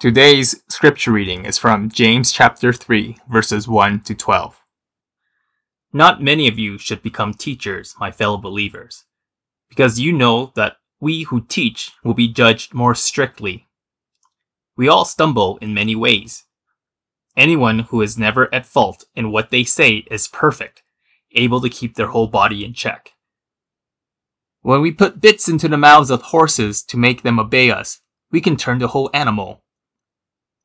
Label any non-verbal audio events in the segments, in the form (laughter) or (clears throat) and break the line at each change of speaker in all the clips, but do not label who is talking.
Today's scripture reading is from James chapter 3, verses 1 to 12. Not many of you should become teachers, my fellow believers, because you know that we who teach will be judged more strictly. We all stumble in many ways. Anyone who is never at fault in what they say is perfect, able to keep their whole body in check. When we put bits into the mouths of horses to make them obey us, we can turn the whole animal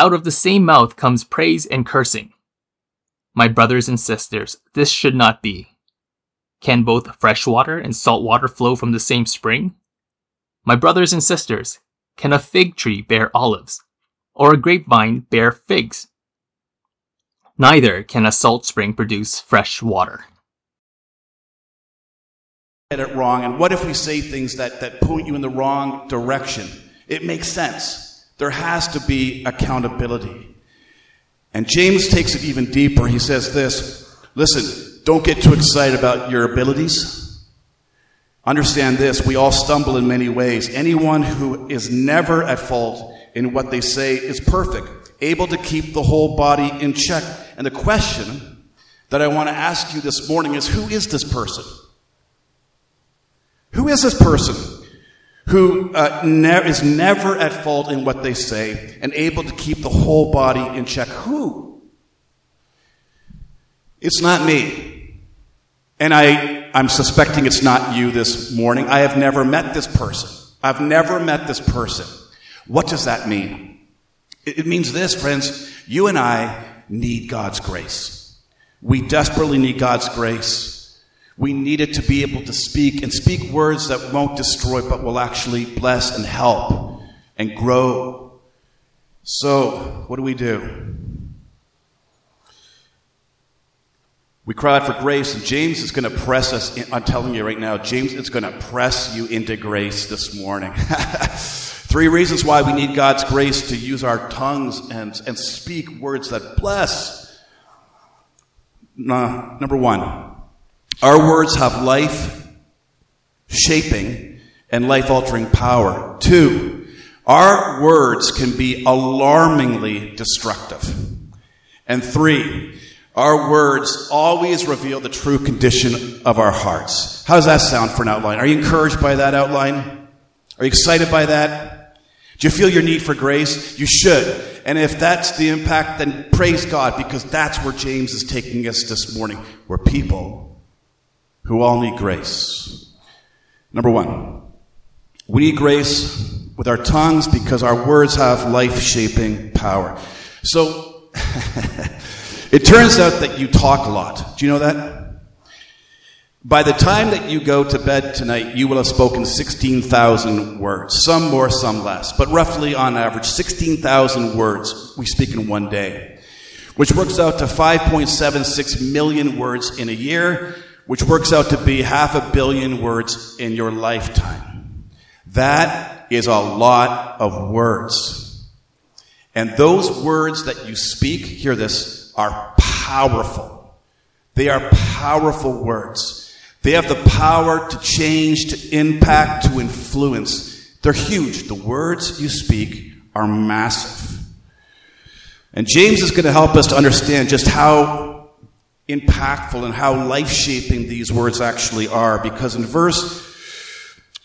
Out of the same mouth comes praise and cursing. My brothers and sisters, this should not be. Can both fresh water and salt water flow from the same spring? My brothers and sisters, can a fig tree bear olives, or a grapevine bear figs? Neither can a salt spring produce fresh water.
Get it wrong, and what if we say things that, that point you in the wrong direction? It makes sense. There has to be accountability. And James takes it even deeper. He says this listen, don't get too excited about your abilities. Understand this we all stumble in many ways. Anyone who is never at fault in what they say is perfect, able to keep the whole body in check. And the question that I want to ask you this morning is who is this person? Who is this person? Who uh, ne- is never at fault in what they say and able to keep the whole body in check. Who? It's not me. And I, I'm suspecting it's not you this morning. I have never met this person. I've never met this person. What does that mean? It, it means this, friends. You and I need God's grace. We desperately need God's grace. We needed to be able to speak and speak words that won't destroy, but will actually bless and help and grow. So, what do we do? We cry out for grace, and James is going to press us. In, I'm telling you right now, James is going to press you into grace this morning. (laughs) Three reasons why we need God's grace to use our tongues and, and speak words that bless. Number one, our words have life shaping and life altering power. Two, our words can be alarmingly destructive. And three, our words always reveal the true condition of our hearts. How does that sound for an outline? Are you encouraged by that outline? Are you excited by that? Do you feel your need for grace? You should. And if that's the impact, then praise God because that's where James is taking us this morning. We're people who all need grace. Number one, we need grace with our tongues because our words have life shaping power. So, (laughs) it turns out that you talk a lot. Do you know that? By the time that you go to bed tonight, you will have spoken 16,000 words. Some more, some less. But roughly on average, 16,000 words we speak in one day. Which works out to 5.76 million words in a year which works out to be half a billion words in your lifetime. That is a lot of words. And those words that you speak, hear this, are powerful. They are powerful words. They have the power to change, to impact, to influence. They're huge. The words you speak are massive. And James is going to help us to understand just how impactful and how life shaping these words actually are. Because in verse,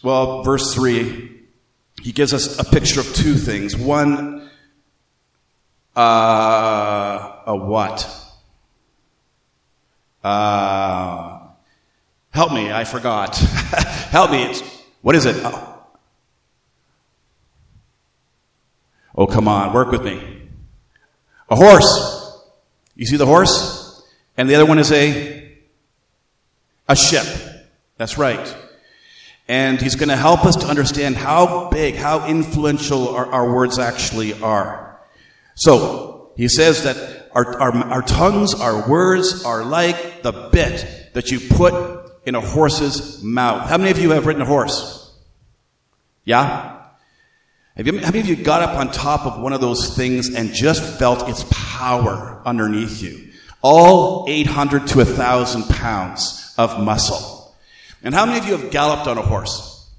well, verse 3, he gives us a picture of two things. One, Uh, a what? Uh, help me, I forgot. (laughs) help me. It's, what is it? Oh. oh, come on, work with me. A horse. You see the horse? And the other one is a, a ship. That's right. And he's going to help us to understand how big, how influential our, our words actually are. So, he says that our, our, our tongues, our words are like the bit that you put in a horse's mouth. How many of you have ridden a horse? Yeah? Have you, how many of you got up on top of one of those things and just felt its power underneath you? All 800 to 1,000 pounds of muscle. And how many of you have galloped on a horse?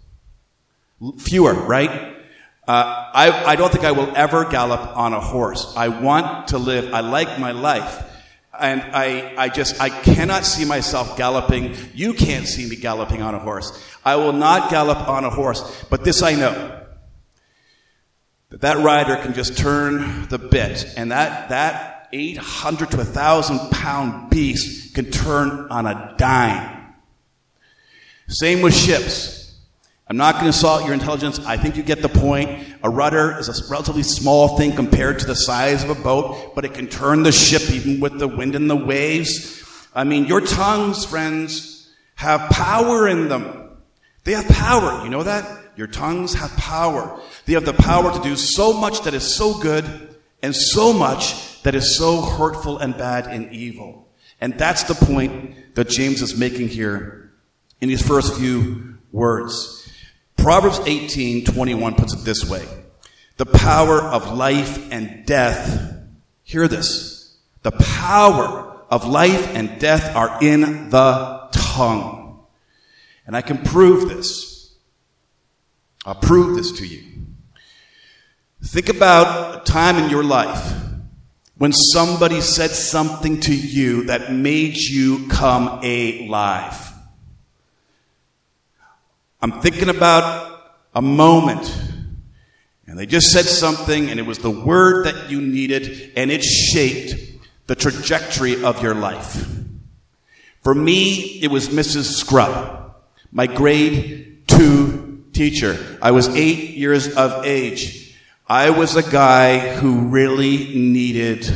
Fewer, right? Uh, I, I don't think I will ever gallop on a horse. I want to live. I like my life. And I, I just, I cannot see myself galloping. You can't see me galloping on a horse. I will not gallop on a horse. But this I know. That that rider can just turn the bit and that, that 800 to 1,000 pound beast can turn on a dime. Same with ships. I'm not going to insult your intelligence. I think you get the point. A rudder is a relatively small thing compared to the size of a boat, but it can turn the ship even with the wind and the waves. I mean, your tongues, friends, have power in them. They have power. You know that? Your tongues have power. They have the power to do so much that is so good and so much that is so hurtful and bad and evil. And that's the point that James is making here in these first few words. Proverbs 18 21 puts it this way The power of life and death, hear this, the power of life and death are in the tongue. And I can prove this. I'll prove this to you. Think about a time in your life when somebody said something to you that made you come alive. I'm thinking about a moment. And they just said something, and it was the word that you needed, and it shaped the trajectory of your life. For me, it was Mrs. Scrub, my grade two teacher. I was eight years of age. I was a guy who really needed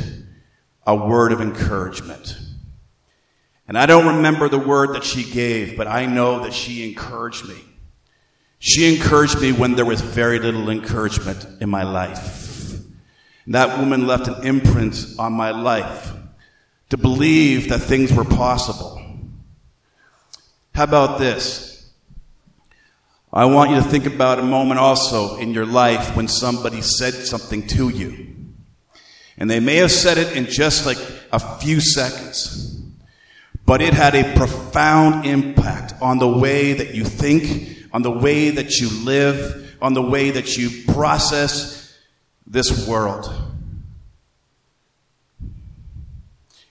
a word of encouragement. And I don't remember the word that she gave, but I know that she encouraged me. She encouraged me when there was very little encouragement in my life. That woman left an imprint on my life to believe that things were possible. How about this? I want you to think about a moment also in your life when somebody said something to you. And they may have said it in just like a few seconds, but it had a profound impact on the way that you think on the way that you live, on the way that you process this world.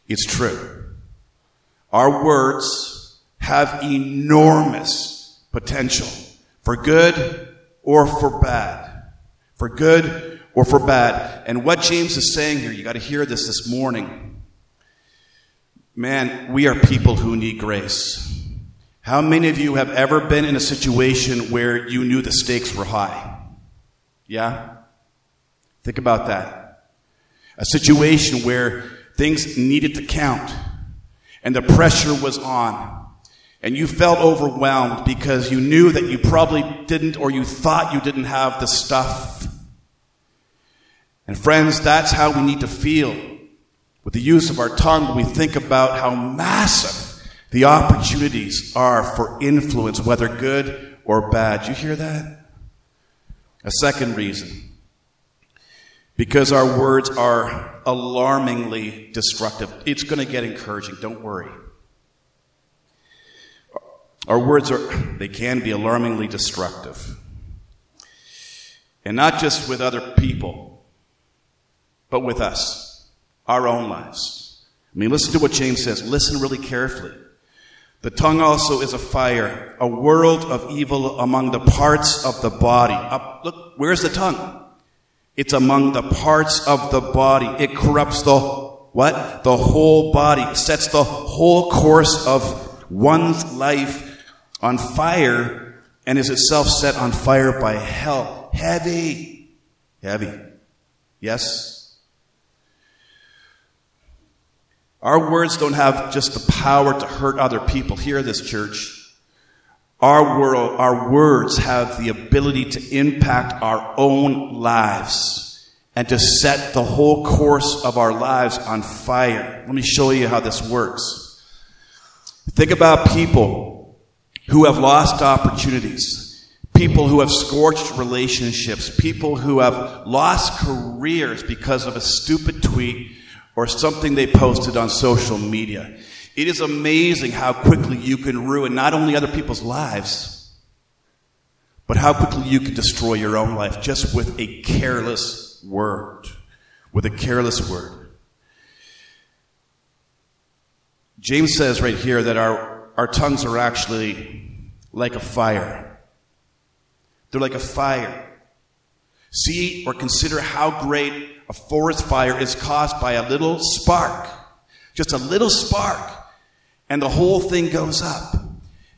It's true. Our words have enormous potential for good or for bad. For good or for bad. And what James is saying here, you got to hear this this morning. Man, we are people who need grace. How many of you have ever been in a situation where you knew the stakes were high? Yeah? Think about that. A situation where things needed to count and the pressure was on and you felt overwhelmed because you knew that you probably didn't or you thought you didn't have the stuff. And friends, that's how we need to feel with the use of our tongue when we think about how massive the opportunities are for influence, whether good or bad. You hear that? A second reason. Because our words are alarmingly destructive. It's going to get encouraging, don't worry. Our words are, they can be alarmingly destructive. And not just with other people, but with us, our own lives. I mean, listen to what James says. Listen really carefully. The tongue also is a fire, a world of evil among the parts of the body. Up, look, where's the tongue? It's among the parts of the body. It corrupts the what? The whole body. Sets the whole course of one's life on fire and is itself set on fire by hell. Heavy. Heavy. Yes? Our words don't have just the power to hurt other people. Hear this, church. Our, world, our words have the ability to impact our own lives and to set the whole course of our lives on fire. Let me show you how this works. Think about people who have lost opportunities, people who have scorched relationships, people who have lost careers because of a stupid tweet or something they posted on social media. It is amazing how quickly you can ruin not only other people's lives, but how quickly you can destroy your own life just with a careless word. With a careless word. James says right here that our, our tongues are actually like a fire. They're like a fire. See or consider how great a forest fire is caused by a little spark. Just a little spark and the whole thing goes up.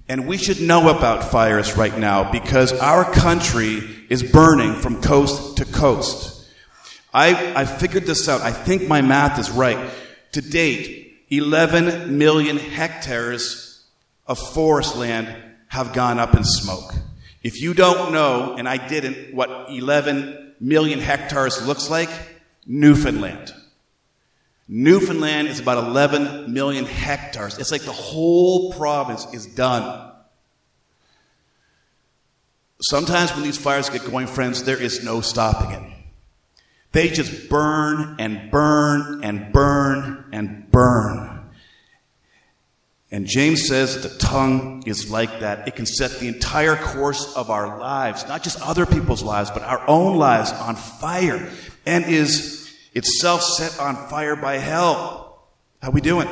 And we should know about fires right now because our country is burning from coast to coast. I, I figured this out. I think my math is right. To date, 11 million hectares of forest land have gone up in smoke. If you don't know, and I didn't, what 11 million hectares looks like, Newfoundland. Newfoundland is about 11 million hectares. It's like the whole province is done. Sometimes when these fires get going, friends, there is no stopping it. They just burn and burn and burn and burn. And James says the tongue is like that. It can set the entire course of our lives, not just other people's lives, but our own lives on fire and is itself set on fire by hell. How we doing?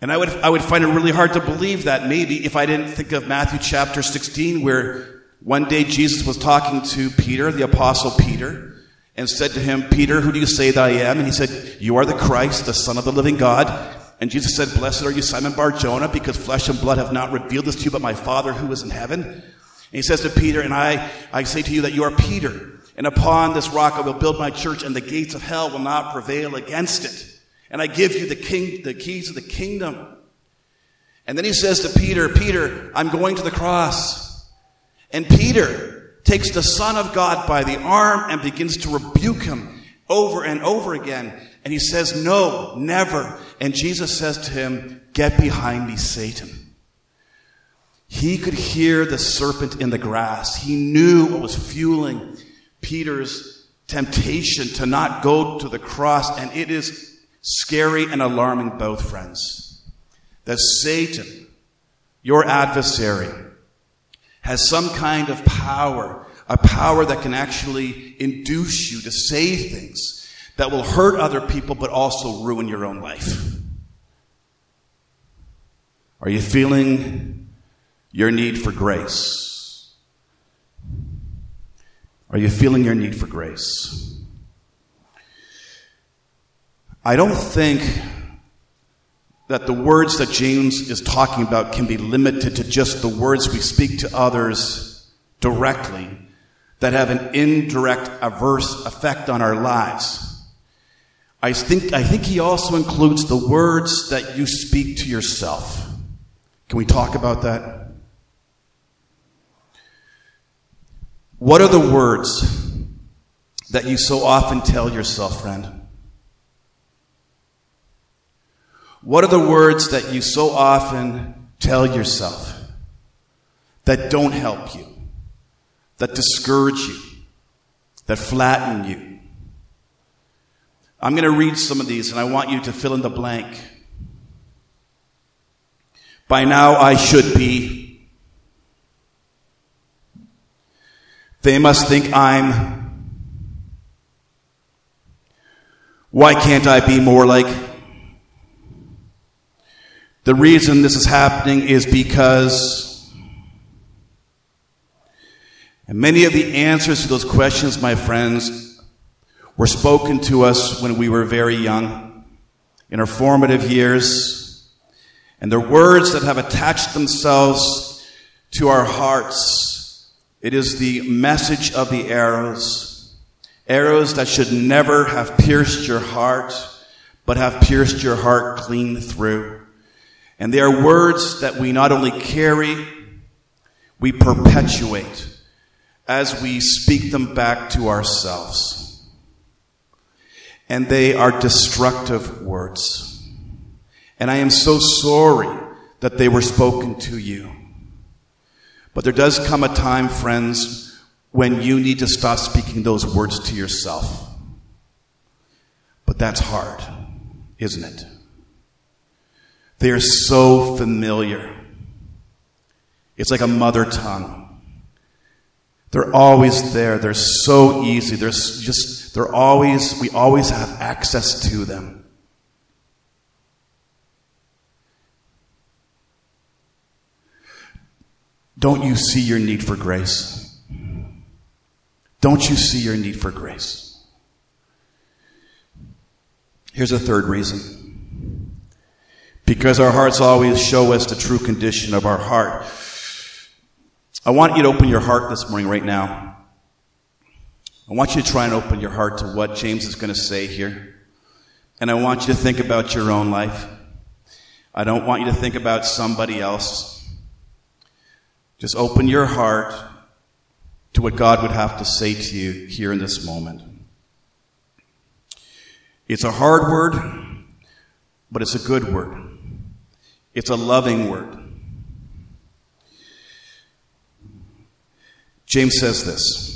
And I would, I would find it really hard to believe that maybe if I didn't think of Matthew chapter 16 where one day Jesus was talking to Peter, the apostle Peter, and said to him, Peter, who do you say that I am? And he said, you are the Christ, the son of the living God. And Jesus said, blessed are you, Simon Bar Jonah, because flesh and blood have not revealed this to you, but my Father who is in heaven. And he says to Peter, and I, I say to you that you are Peter. And upon this rock I will build my church, and the gates of hell will not prevail against it. And I give you the king, the keys of the kingdom. And then he says to Peter, Peter, I'm going to the cross. And Peter takes the Son of God by the arm and begins to rebuke him over and over again. And he says, No, never. And Jesus says to him, Get behind me, Satan. He could hear the serpent in the grass. He knew what was fueling Peter's temptation to not go to the cross, and it is scary and alarming, both friends. That Satan, your adversary, has some kind of power, a power that can actually induce you to say things that will hurt other people but also ruin your own life. Are you feeling your need for grace? Are you feeling your need for grace? I don't think that the words that James is talking about can be limited to just the words we speak to others directly that have an indirect adverse effect on our lives. I think, I think he also includes the words that you speak to yourself. Can we talk about that? What are the words that you so often tell yourself, friend? What are the words that you so often tell yourself that don't help you, that discourage you, that flatten you? I'm going to read some of these and I want you to fill in the blank. By now I should be They must think I'm. Why can't I be more like? The reason this is happening is because And many of the answers to those questions, my friends, were spoken to us when we were very young, in our formative years. And they're words that have attached themselves to our hearts. It is the message of the arrows. Arrows that should never have pierced your heart, but have pierced your heart clean through. And they are words that we not only carry, we perpetuate as we speak them back to ourselves. And they are destructive words. And I am so sorry that they were spoken to you. But there does come a time, friends, when you need to stop speaking those words to yourself. But that's hard, isn't it? They are so familiar. It's like a mother tongue. They're always there. They're so easy. They're just, they're always, we always have access to them. Don't you see your need for grace? Don't you see your need for grace? Here's a third reason. Because our hearts always show us the true condition of our heart. I want you to open your heart this morning, right now. I want you to try and open your heart to what James is going to say here. And I want you to think about your own life. I don't want you to think about somebody else. Just open your heart to what God would have to say to you here in this moment. It's a hard word, but it's a good word. It's a loving word. James says this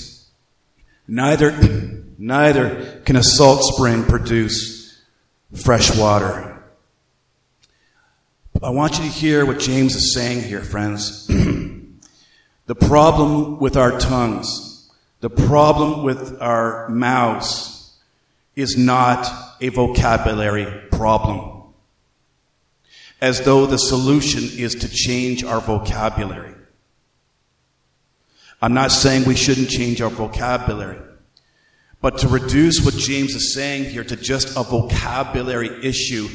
Neither, neither can a salt spring produce fresh water. I want you to hear what James is saying here, friends. (clears throat) the problem with our tongues, the problem with our mouths is not a vocabulary problem. As though the solution is to change our vocabulary. I'm not saying we shouldn't change our vocabulary. But to reduce what James is saying here to just a vocabulary issue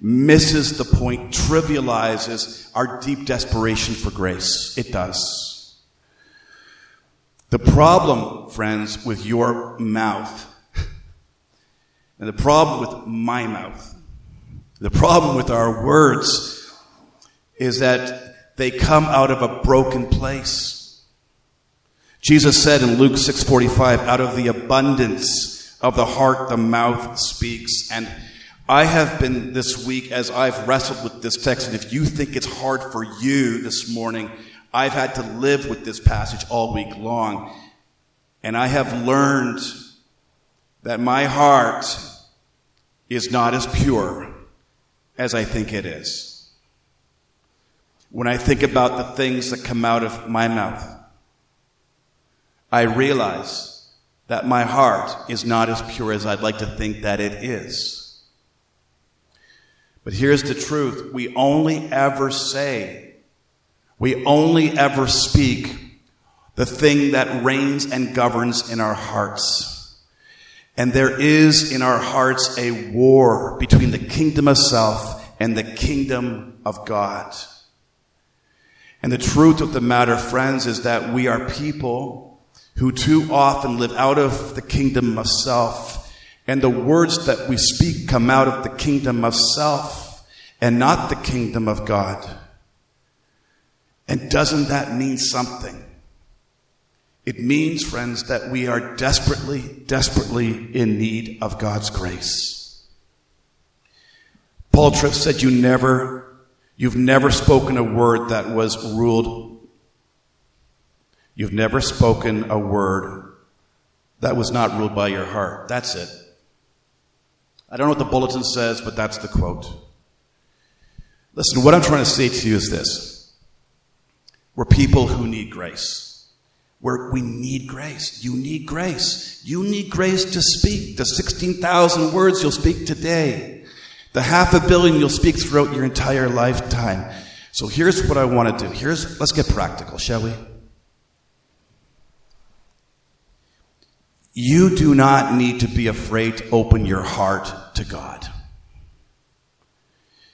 misses the point, trivializes our deep desperation for grace. It does. The problem, friends, with your mouth, and the problem with my mouth, the problem with our words is that they come out of a broken place. Jesus said in Luke 6:45, out of the abundance of the heart the mouth speaks. And I have been this week as I've wrestled with this text, and if you think it's hard for you this morning, I've had to live with this passage all week long. And I have learned that my heart is not as pure as I think it is. When I think about the things that come out of my mouth, I realize that my heart is not as pure as I'd like to think that it is. But here's the truth. We only ever say, we only ever speak the thing that reigns and governs in our hearts. And there is in our hearts a war between the kingdom of self and the kingdom of God. And the truth of the matter, friends, is that we are people who too often live out of the kingdom of self. And the words that we speak come out of the kingdom of self and not the kingdom of God. And doesn't that mean something? It means, friends, that we are desperately, desperately in need of God's grace. Paul Tripp said, You never, you've never spoken a word that was ruled You've never spoken a word that was not ruled by your heart. That's it. I don't know what the bulletin says, but that's the quote. Listen, what I'm trying to say to you is this. We're people who need grace. We're, we need grace. You need grace. You need grace to speak the 16,000 words you'll speak today, the half a billion you'll speak throughout your entire lifetime. So here's what I want to do. Here's, let's get practical, shall we? You do not need to be afraid to open your heart to God.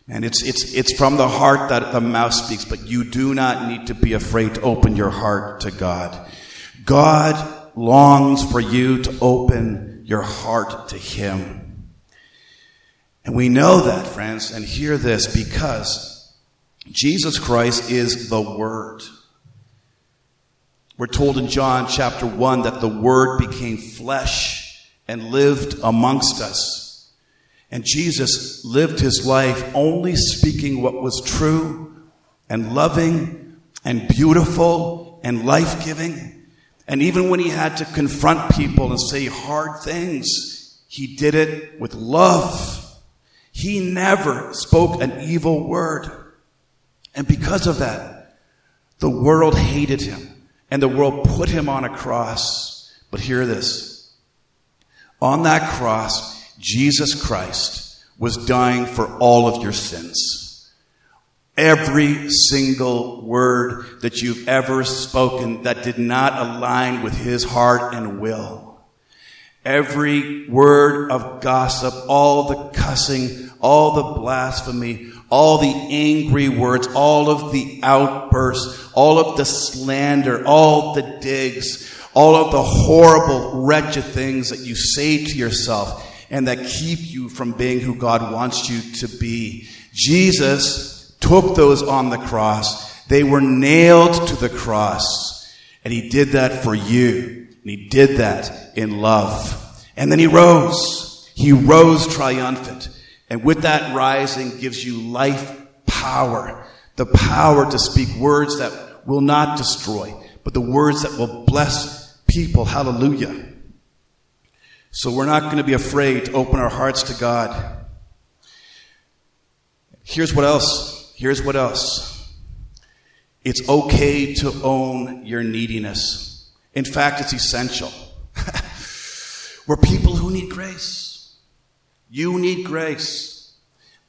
And it's, it's, it's from the heart that the mouth speaks, but you do not need to be afraid to open your heart to God. God longs for you to open your heart to Him. And we know that, friends, and hear this because Jesus Christ is the Word. We're told in John chapter 1 that the Word became flesh and lived amongst us. And Jesus lived his life only speaking what was true and loving and beautiful and life giving. And even when he had to confront people and say hard things, he did it with love. He never spoke an evil word. And because of that, the world hated him and the world put him on a cross. But hear this. On that cross, Jesus Christ was dying for all of your sins. Every single word that you've ever spoken that did not align with his heart and will. Every word of gossip, all the cussing, all the blasphemy, all the angry words, all of the outbursts, all of the slander, all the digs, all of the horrible, wretched things that you say to yourself and that keep you from being who God wants you to be. Jesus took those on the cross. They were nailed to the cross. And he did that for you. And he did that in love. And then he rose. He rose triumphant. And with that rising gives you life power. The power to speak words that will not destroy, but the words that will bless people. Hallelujah. So we're not going to be afraid to open our hearts to God. Here's what else. Here's what else. It's okay to own your neediness. In fact, it's essential. (laughs) we're people who need grace. You need grace.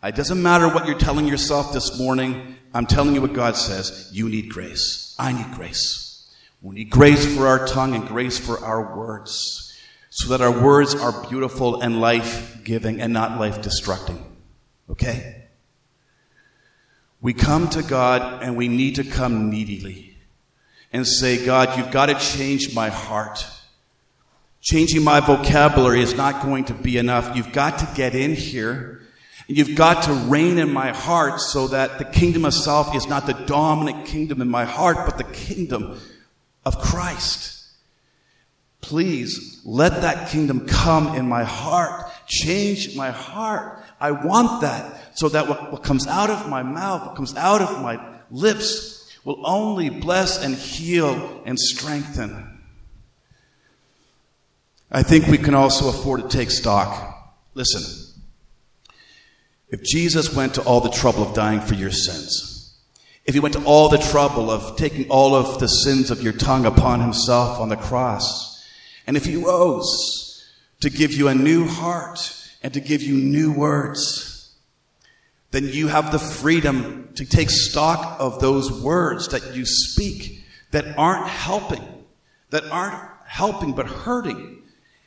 It doesn't matter what you're telling yourself this morning. I'm telling you what God says. You need grace. I need grace. We need grace for our tongue and grace for our words so that our words are beautiful and life giving and not life destructing. Okay? We come to God and we need to come needily and say, God, you've got to change my heart. Changing my vocabulary is not going to be enough. You've got to get in here. You've got to reign in my heart so that the kingdom of self is not the dominant kingdom in my heart, but the kingdom of Christ. Please let that kingdom come in my heart. Change my heart. I want that so that what, what comes out of my mouth, what comes out of my lips will only bless and heal and strengthen. I think we can also afford to take stock. Listen, if Jesus went to all the trouble of dying for your sins, if he went to all the trouble of taking all of the sins of your tongue upon himself on the cross, and if he rose to give you a new heart and to give you new words, then you have the freedom to take stock of those words that you speak that aren't helping, that aren't helping but hurting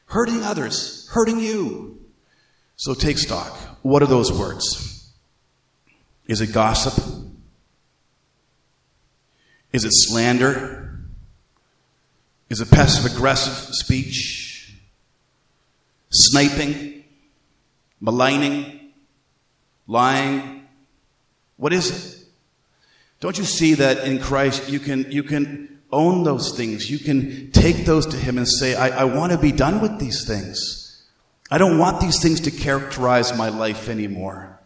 hurting others, hurting you. So take stock. What are those words? Is it gossip? Is it slander? Is it passive aggressive speech? Sniping? Maligning? Lying? What is it? Don't you see that in Christ you can, you can own those things. You can take those to Him and say, I, I want to be done with these things. I don't want these things to characterize my life anymore.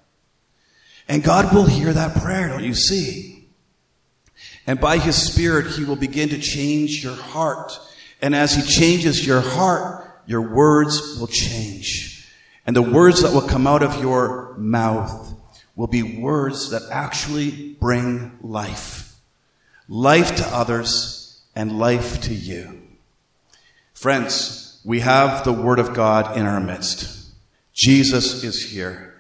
And God will hear that prayer, don't you see? And by His Spirit, He will begin to change your heart. And as He changes your heart, your words will change. And the words that will come out of your mouth will be words that actually bring life. Life to others and life to you. Friends, we have the Word of God in our midst. Jesus is here.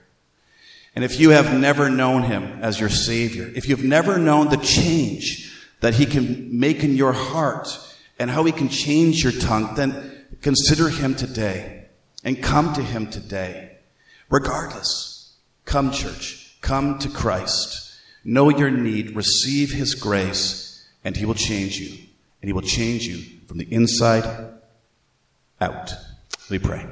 And if you have never known Him as your Savior, if you've never known the change that He can make in your heart and how He can change your tongue, then consider Him today and come to Him today. Regardless, come church, come to Christ. Know your need, receive His grace, and He will change you. And He will change you from the inside out. We pray.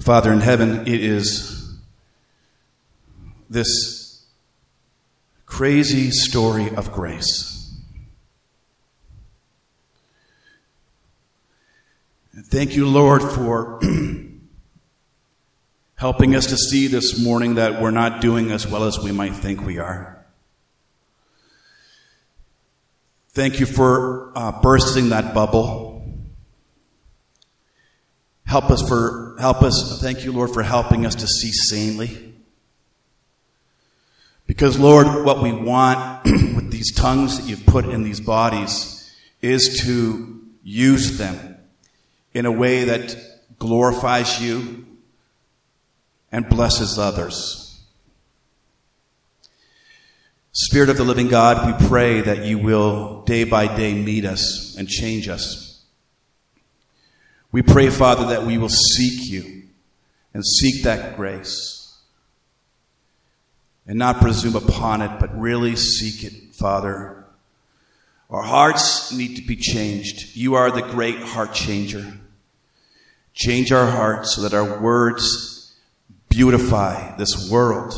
Father in heaven, it is this crazy story of grace. Thank you, Lord, for (clears throat) helping us to see this morning that we're not doing as well as we might think we are. Thank you for uh, bursting that bubble. Help us for help us. Thank you, Lord, for helping us to see sanely. Because, Lord, what we want (clears throat) with these tongues that you've put in these bodies is to use them in a way that glorifies you and blesses others. Spirit of the living God, we pray that you will day by day meet us and change us. We pray, Father, that we will seek you and seek that grace and not presume upon it, but really seek it, Father. Our hearts need to be changed. You are the great heart changer. Change our hearts so that our words beautify this world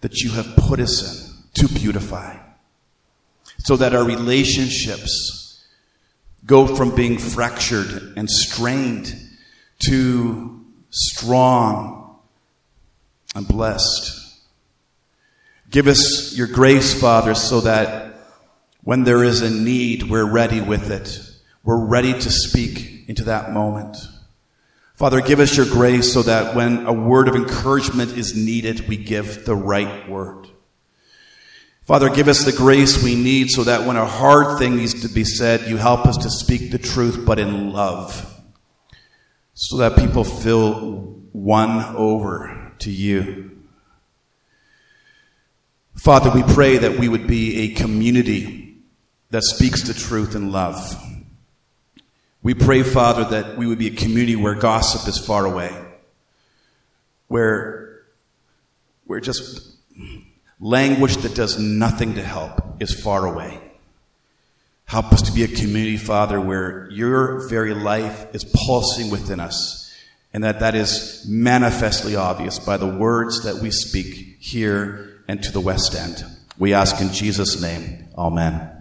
that you have put us in to beautify. So that our relationships go from being fractured and strained to strong and blessed. Give us your grace, Father, so that when there is a need, we're ready with it. We're ready to speak into that moment. Father, give us your grace so that when a word of encouragement is needed, we give the right word. Father, give us the grace we need so that when a hard thing needs to be said, you help us to speak the truth, but in love, so that people feel won over to you. Father, we pray that we would be a community that speaks the truth in love. We pray, Father, that we would be a community where gossip is far away, where, where just Language that does nothing to help is far away. Help us to be a community, Father, where your very life is pulsing within us and that that is manifestly obvious by the words that we speak here and to the West End. We ask in Jesus' name, Amen.